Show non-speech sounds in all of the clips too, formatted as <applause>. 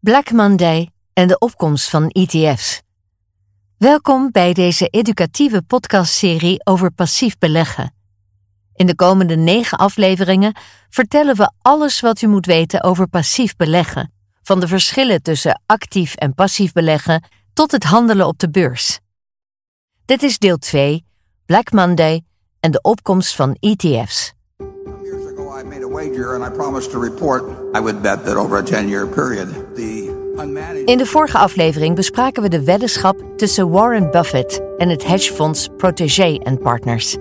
Black Monday en de opkomst van ETF's. Welkom bij deze educatieve podcastserie over passief beleggen. In de komende negen afleveringen vertellen we alles wat u moet weten over passief beleggen, van de verschillen tussen actief en passief beleggen tot het handelen op de beurs. Dit is deel 2, Black Monday en de opkomst van ETF's. I made a wager and I promised to report. I would bet that over a 10 year period, the unmanaged. In de vorige aflevering bespraken we de weddenschap tussen Warren Buffett en het hedgefonds Protégé Partners.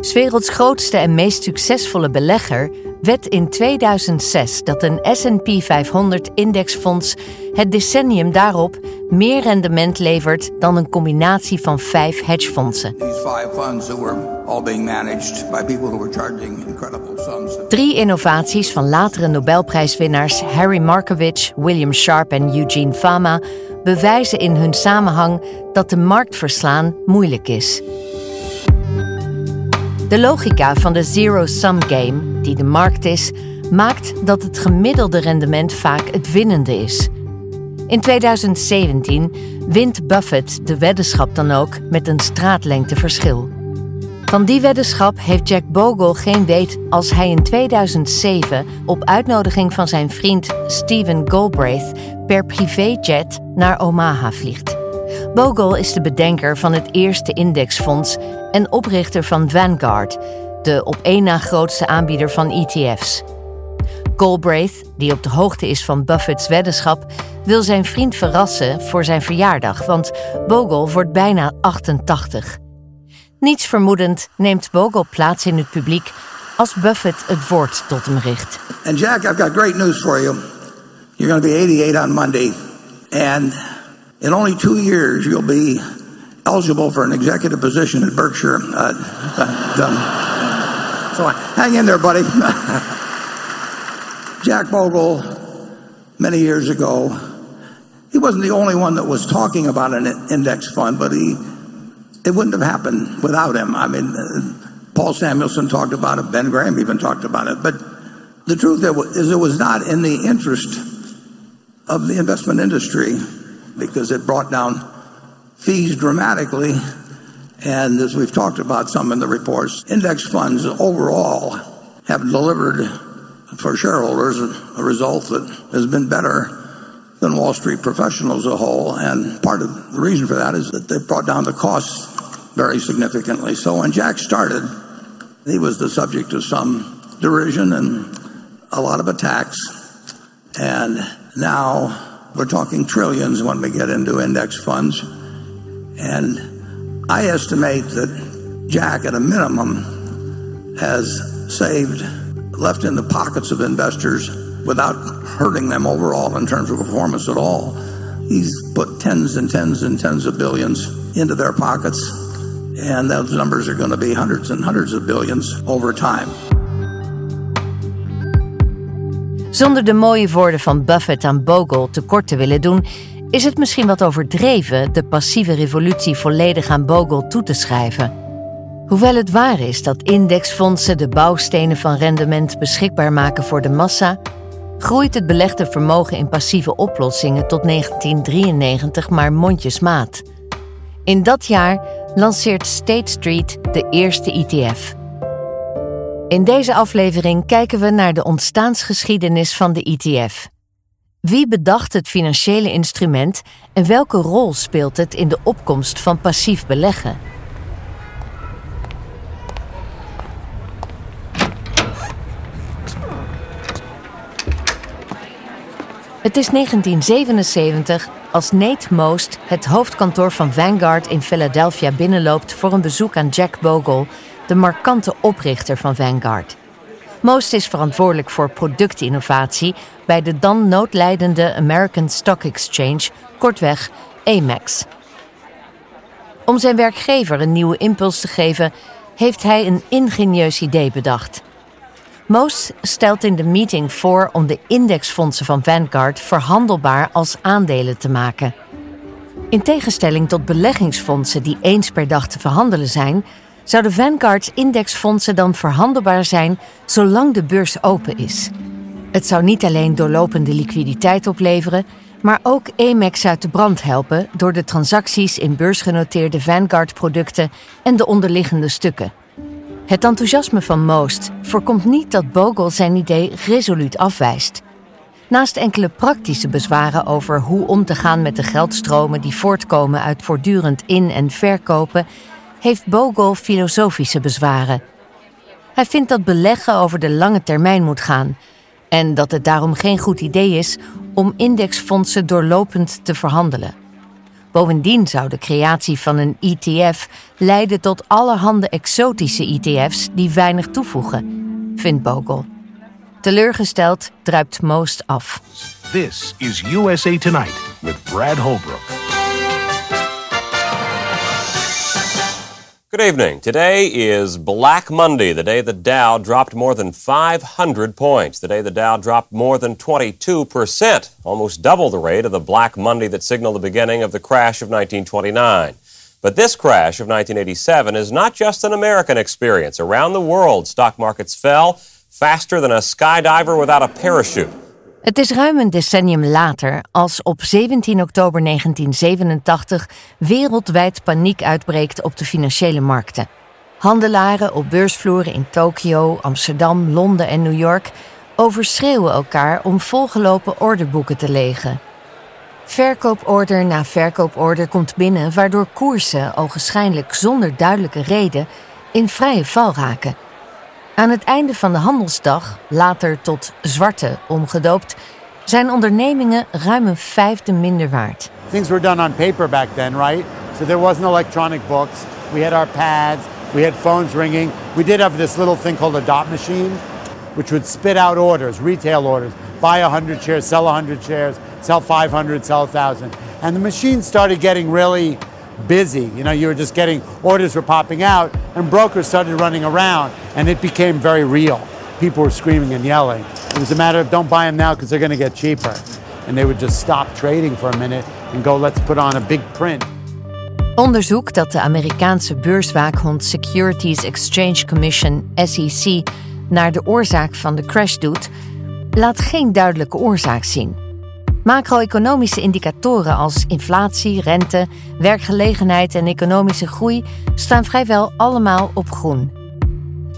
's werelds grootste en meest succesvolle belegger wet in 2006 dat een S&P 500 indexfonds het decennium daarop meer rendement levert dan een combinatie van vijf hedgefondsen. Drie innovaties van latere Nobelprijswinnaars Harry Markowitz, William Sharp en Eugene Fama bewijzen in hun samenhang dat de markt verslaan moeilijk is. De logica van de zero-sum game, de markt is, maakt dat het gemiddelde rendement vaak het winnende is. In 2017 wint Buffett de weddenschap dan ook met een straatlengteverschil. Van die weddenschap heeft Jack Bogle geen weet als hij in 2007 op uitnodiging van zijn vriend Stephen Galbraith per privéjet naar Omaha vliegt. Bogle is de bedenker van het eerste indexfonds en oprichter van Vanguard, de op één na grootste aanbieder van ETF's. Galbraith, die op de hoogte is van Buffett's weddenschap, wil zijn vriend verrassen voor zijn verjaardag, want Bogle wordt bijna 88. Niets vermoedend neemt Bogle plaats in het publiek als Buffett het woord tot hem richt. And Jack, I've got great news for you. You're going to be 88 on Monday. And in only two years, you'll be eligible for an executive position at Berkshire. Uh, done. <laughs> So hang in there, buddy. <laughs> Jack Bogle, many years ago, he wasn't the only one that was talking about an index fund, but he it wouldn't have happened without him. I mean, Paul Samuelson talked about it. Ben Graham even talked about it. But the truth is, it was not in the interest of the investment industry because it brought down fees dramatically. And as we've talked about some in the reports, index funds overall have delivered for shareholders a result that has been better than Wall Street professionals as a whole. And part of the reason for that is that they've brought down the costs very significantly. So when Jack started, he was the subject of some derision and a lot of attacks. And now we're talking trillions when we get into index funds. And I estimate that Jack, at a minimum, has saved, left in the pockets of investors without hurting them overall in terms of performance at all. He's put tens and tens and tens of billions into their pockets, and those numbers are going to be hundreds and hundreds of billions over time. Zonder de mooie woorden van Buffett aan Bogle tekort te willen doen, is het misschien wat overdreven de passieve revolutie volledig aan Bogle toe te schrijven. Hoewel het waar is dat indexfondsen de bouwstenen van rendement beschikbaar maken voor de massa, groeit het belegde vermogen in passieve oplossingen tot 1993 maar mondjesmaat. In dat jaar lanceert State Street de eerste ETF. In deze aflevering kijken we naar de ontstaansgeschiedenis van de ETF. Wie bedacht het financiële instrument en welke rol speelt het in de opkomst van passief beleggen? Het is 1977 als Nate Most het hoofdkantoor van Vanguard in Philadelphia binnenloopt voor een bezoek aan Jack Bogle, de markante oprichter van Vanguard. Most is verantwoordelijk voor productinnovatie bij de dan noodlijdende American Stock Exchange, kortweg AMEX. Om zijn werkgever een nieuwe impuls te geven, heeft hij een ingenieus idee bedacht. Most stelt in de meeting voor om de indexfondsen van Vanguard verhandelbaar als aandelen te maken. In tegenstelling tot beleggingsfondsen die eens per dag te verhandelen zijn, zouden Vanguard's indexfondsen dan verhandelbaar zijn zolang de beurs open is. Het zou niet alleen doorlopende liquiditeit opleveren, maar ook Amex uit de brand helpen door de transacties in beursgenoteerde Vanguard-producten en de onderliggende stukken. Het enthousiasme van Most voorkomt niet dat Bogle zijn idee resoluut afwijst. Naast enkele praktische bezwaren over hoe om te gaan met de geldstromen die voortkomen uit voortdurend in- en verkopen, heeft Bogle filosofische bezwaren. Hij vindt dat beleggen over de lange termijn moet gaan en dat het daarom geen goed idee is om indexfondsen doorlopend te verhandelen. Bovendien zou de creatie van een ETF leiden tot allerhande exotische ETF's die weinig toevoegen, vindt Bogle. Teleurgesteld druipt Most af. This is USA Tonight with Brad Holbrook. Good evening. Today is Black Monday, the day the Dow dropped more than 500 points, the day the Dow dropped more than 22%, almost double the rate of the Black Monday that signaled the beginning of the crash of 1929. But this crash of 1987 is not just an American experience. Around the world, stock markets fell faster than a skydiver without a parachute. Het is ruim een decennium later als op 17 oktober 1987 wereldwijd paniek uitbreekt op de financiële markten. Handelaren op beursvloeren in Tokio, Amsterdam, Londen en New York overschreeuwen elkaar om volgelopen orderboeken te legen. Verkooporder na verkooporder komt binnen, waardoor koersen, ogenschijnlijk zonder duidelijke reden, in vrije val raken. Aan het einde van de handelsdag, later tot zwarte omgedoopt, zijn ondernemingen ruim een vijfde minder waard. Things were done on paper back then, right? So there wasn't electronic books. We had our pads, we had phones ringing. We did have this little thing called a dot machine, which would spit out orders, retail orders. Buy 100 shares, sell 100 shares, sell 500, sell 1,000. And the machine started getting really busy. You know, you were just getting orders were popping out, and brokers started running around, and it became very real. People were screaming and yelling. It was a matter of don't buy them now because they're going to get cheaper. And they would just stop trading for a minute and go, let's put on a big print. Onderzoek dat de Amerikaanse beurswaakhond Securities Exchange Commission SEC naar de oorzaak van de crash doet, laat geen duidelijke oorzaak zien. Macro-economische indicatoren als inflatie, rente, werkgelegenheid en economische groei staan vrijwel allemaal op groen.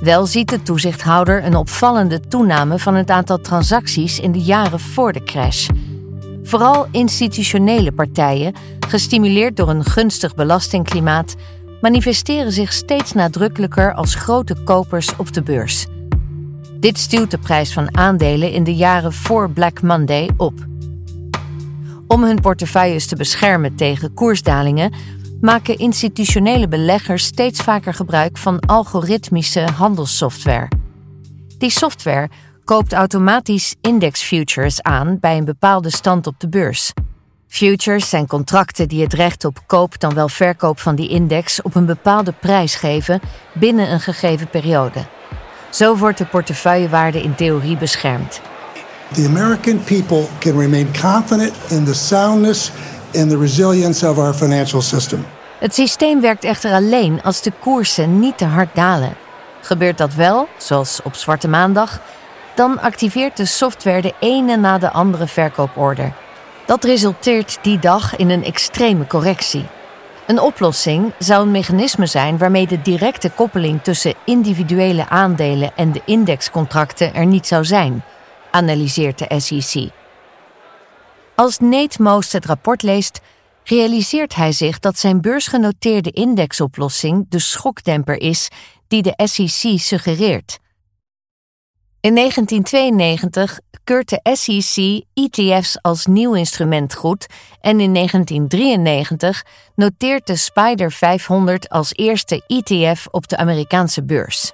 Wel ziet de toezichthouder een opvallende toename van het aantal transacties in de jaren voor de crash. Vooral institutionele partijen, gestimuleerd door een gunstig belastingklimaat, manifesteren zich steeds nadrukkelijker als grote kopers op de beurs. Dit stuwt de prijs van aandelen in de jaren voor Black Monday op. Om hun portefeuilles te beschermen tegen koersdalingen maken institutionele beleggers steeds vaker gebruik van algoritmische handelssoftware. Die software koopt automatisch index futures aan bij een bepaalde stand op de beurs. Futures zijn contracten die het recht op koop dan wel verkoop van die index op een bepaalde prijs geven binnen een gegeven periode. Zo wordt de portefeuillewaarde in theorie beschermd. The American people can remain confident in the soundness and the resilience of our financial system. Het systeem werkt echter alleen als de koersen niet te hard dalen. Gebeurt dat wel, zoals op Zwarte Maandag, dan activeert de software de ene na de andere verkooporder. Dat resulteert die dag in een extreme correctie. Een oplossing zou een mechanisme zijn waarmee de directe koppeling tussen individuele aandelen en de indexcontracten er niet zou zijn, analyseert de SEC. Als Nate Most het rapport leest, realiseert hij zich dat zijn beursgenoteerde indexoplossing de schokdemper is die de SEC suggereert. In 1992 keurt de SEC ETF's als nieuw instrument goed en in 1993 noteert de Spider 500 als eerste ETF op de Amerikaanse beurs.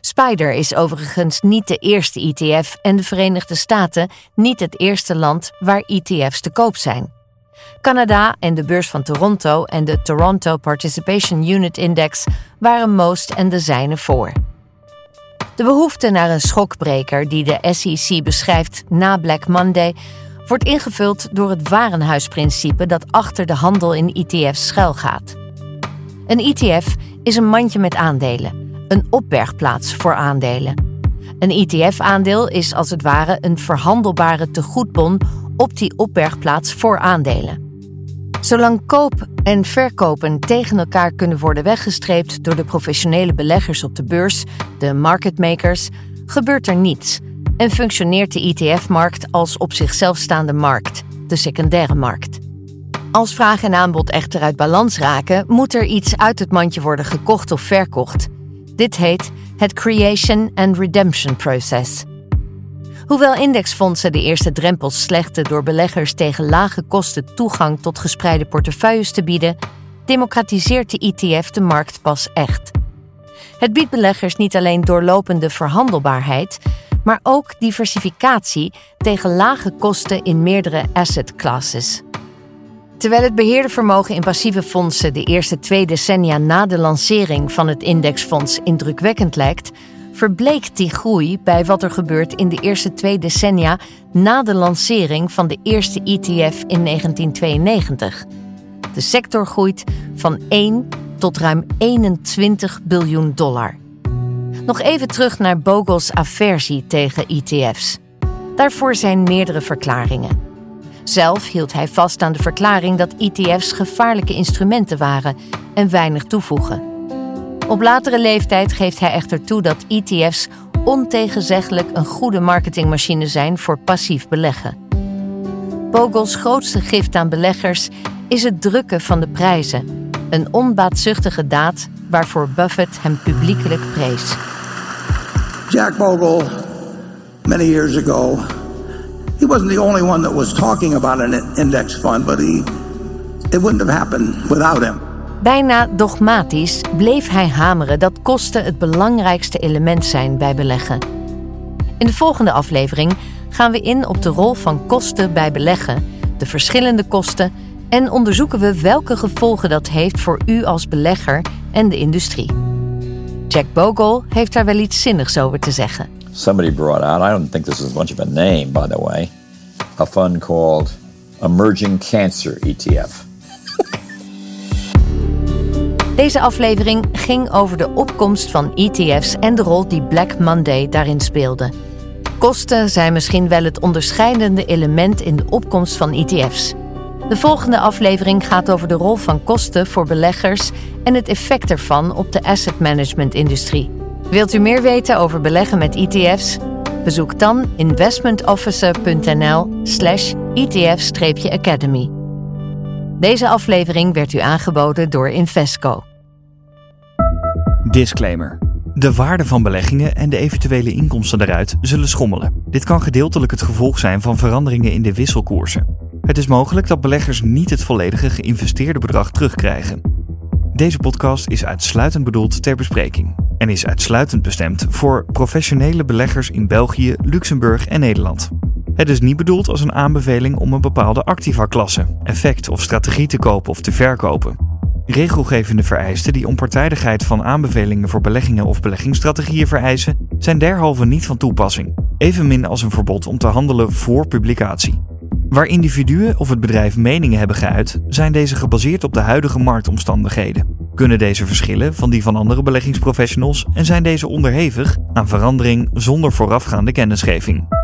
Spider is overigens niet de eerste ETF en de Verenigde Staten niet het eerste land waar ETF's te koop zijn. Canada en de beurs van Toronto en de Toronto Participation Unit Index waren Most en de zijne voor. De behoefte naar een schokbreker die de SEC beschrijft na Black Monday wordt ingevuld door het warenhuisprincipe dat achter de handel in ETF's schuilgaat. Een ETF is een mandje met aandelen, een opbergplaats voor aandelen. Een ETF-aandeel is als het ware een verhandelbare tegoedbon op die opbergplaats voor aandelen. Zolang koop en verkopen tegen elkaar kunnen worden weggestreept door de professionele beleggers op de beurs, de marketmakers, gebeurt er niets en functioneert de ETF-markt als op zichzelf staande markt, de secundaire markt. Als vraag en aanbod echter uit balans raken, moet er iets uit het mandje worden gekocht of verkocht. Dit heet het Creation and Redemption Process. Hoewel indexfondsen de eerste drempels slechten door beleggers tegen lage kosten toegang tot gespreide portefeuilles te bieden, democratiseert de ETF de markt pas echt. Het biedt beleggers niet alleen doorlopende verhandelbaarheid, maar ook diversificatie tegen lage kosten in meerdere asset classes. Terwijl het beheerde vermogen in passieve fondsen de eerste twee decennia na de lancering van het indexfonds indrukwekkend lijkt, verbleekt die groei bij wat er gebeurt in de eerste twee decennia na de lancering van de eerste ETF in 1992. De sector groeit van 1 tot ruim 21 biljoen dollar. Nog even terug naar Bogle's aversie tegen ETF's. Daarvoor zijn meerdere verklaringen. Zelf hield hij vast aan de verklaring dat ETF's gevaarlijke instrumenten waren en weinig toevoegen. Op latere leeftijd geeft hij echter toe dat ETF's ontegenzeggelijk een goede marketingmachine zijn voor passief beleggen. Bogle's grootste gift aan beleggers is het drukken van de prijzen, een onbaatzuchtige daad waarvoor Buffett hem publiekelijk prees. Jack Bogle, many years ago, he wasn't the only one that was talking about an index fund, but he, it wouldn't have happened without. Bijna dogmatisch bleef hij hameren dat kosten het belangrijkste element zijn bij beleggen. In de volgende aflevering gaan we in op de rol van kosten bij beleggen, de verschillende kosten en onderzoeken we welke gevolgen dat heeft voor u als belegger en de industrie. Jack Bogle heeft daar wel iets zinnigs over te zeggen. Somebody brought out, I don't think this is much of a name, by the way, a fund called Emerging Cancer ETF. Deze aflevering ging over de opkomst van ETF's en de rol die Black Monday daarin speelde. Kosten zijn misschien wel het onderscheidende element in de opkomst van ETF's. De volgende aflevering gaat over de rol van kosten voor beleggers en het effect ervan op de asset management industrie. Wilt u meer weten over beleggen met ETF's? Bezoek dan investmentofficer.nl/slash ETF-academy. Deze aflevering werd u aangeboden door Invesco. Disclaimer. De waarde van beleggingen en de eventuele inkomsten daaruit zullen schommelen. Dit kan gedeeltelijk het gevolg zijn van veranderingen in de wisselkoersen. Het is mogelijk dat beleggers niet het volledige geïnvesteerde bedrag terugkrijgen. Deze podcast is uitsluitend bedoeld ter bespreking en is uitsluitend bestemd voor professionele beleggers in België, Luxemburg en Nederland. Het is niet bedoeld als een aanbeveling om een bepaalde activa-klasse, effect of strategie te kopen of te verkopen. Regelgevende vereisten die onpartijdigheid van aanbevelingen voor beleggingen of beleggingsstrategieën vereisen, zijn derhalve niet van toepassing, evenmin als een verbod om te handelen voor publicatie. Waar individuen of het bedrijf meningen hebben geuit, zijn deze gebaseerd op de huidige marktomstandigheden. Kunnen deze verschillen van die van andere beleggingsprofessionals en zijn deze onderhevig aan verandering zonder voorafgaande kennisgeving?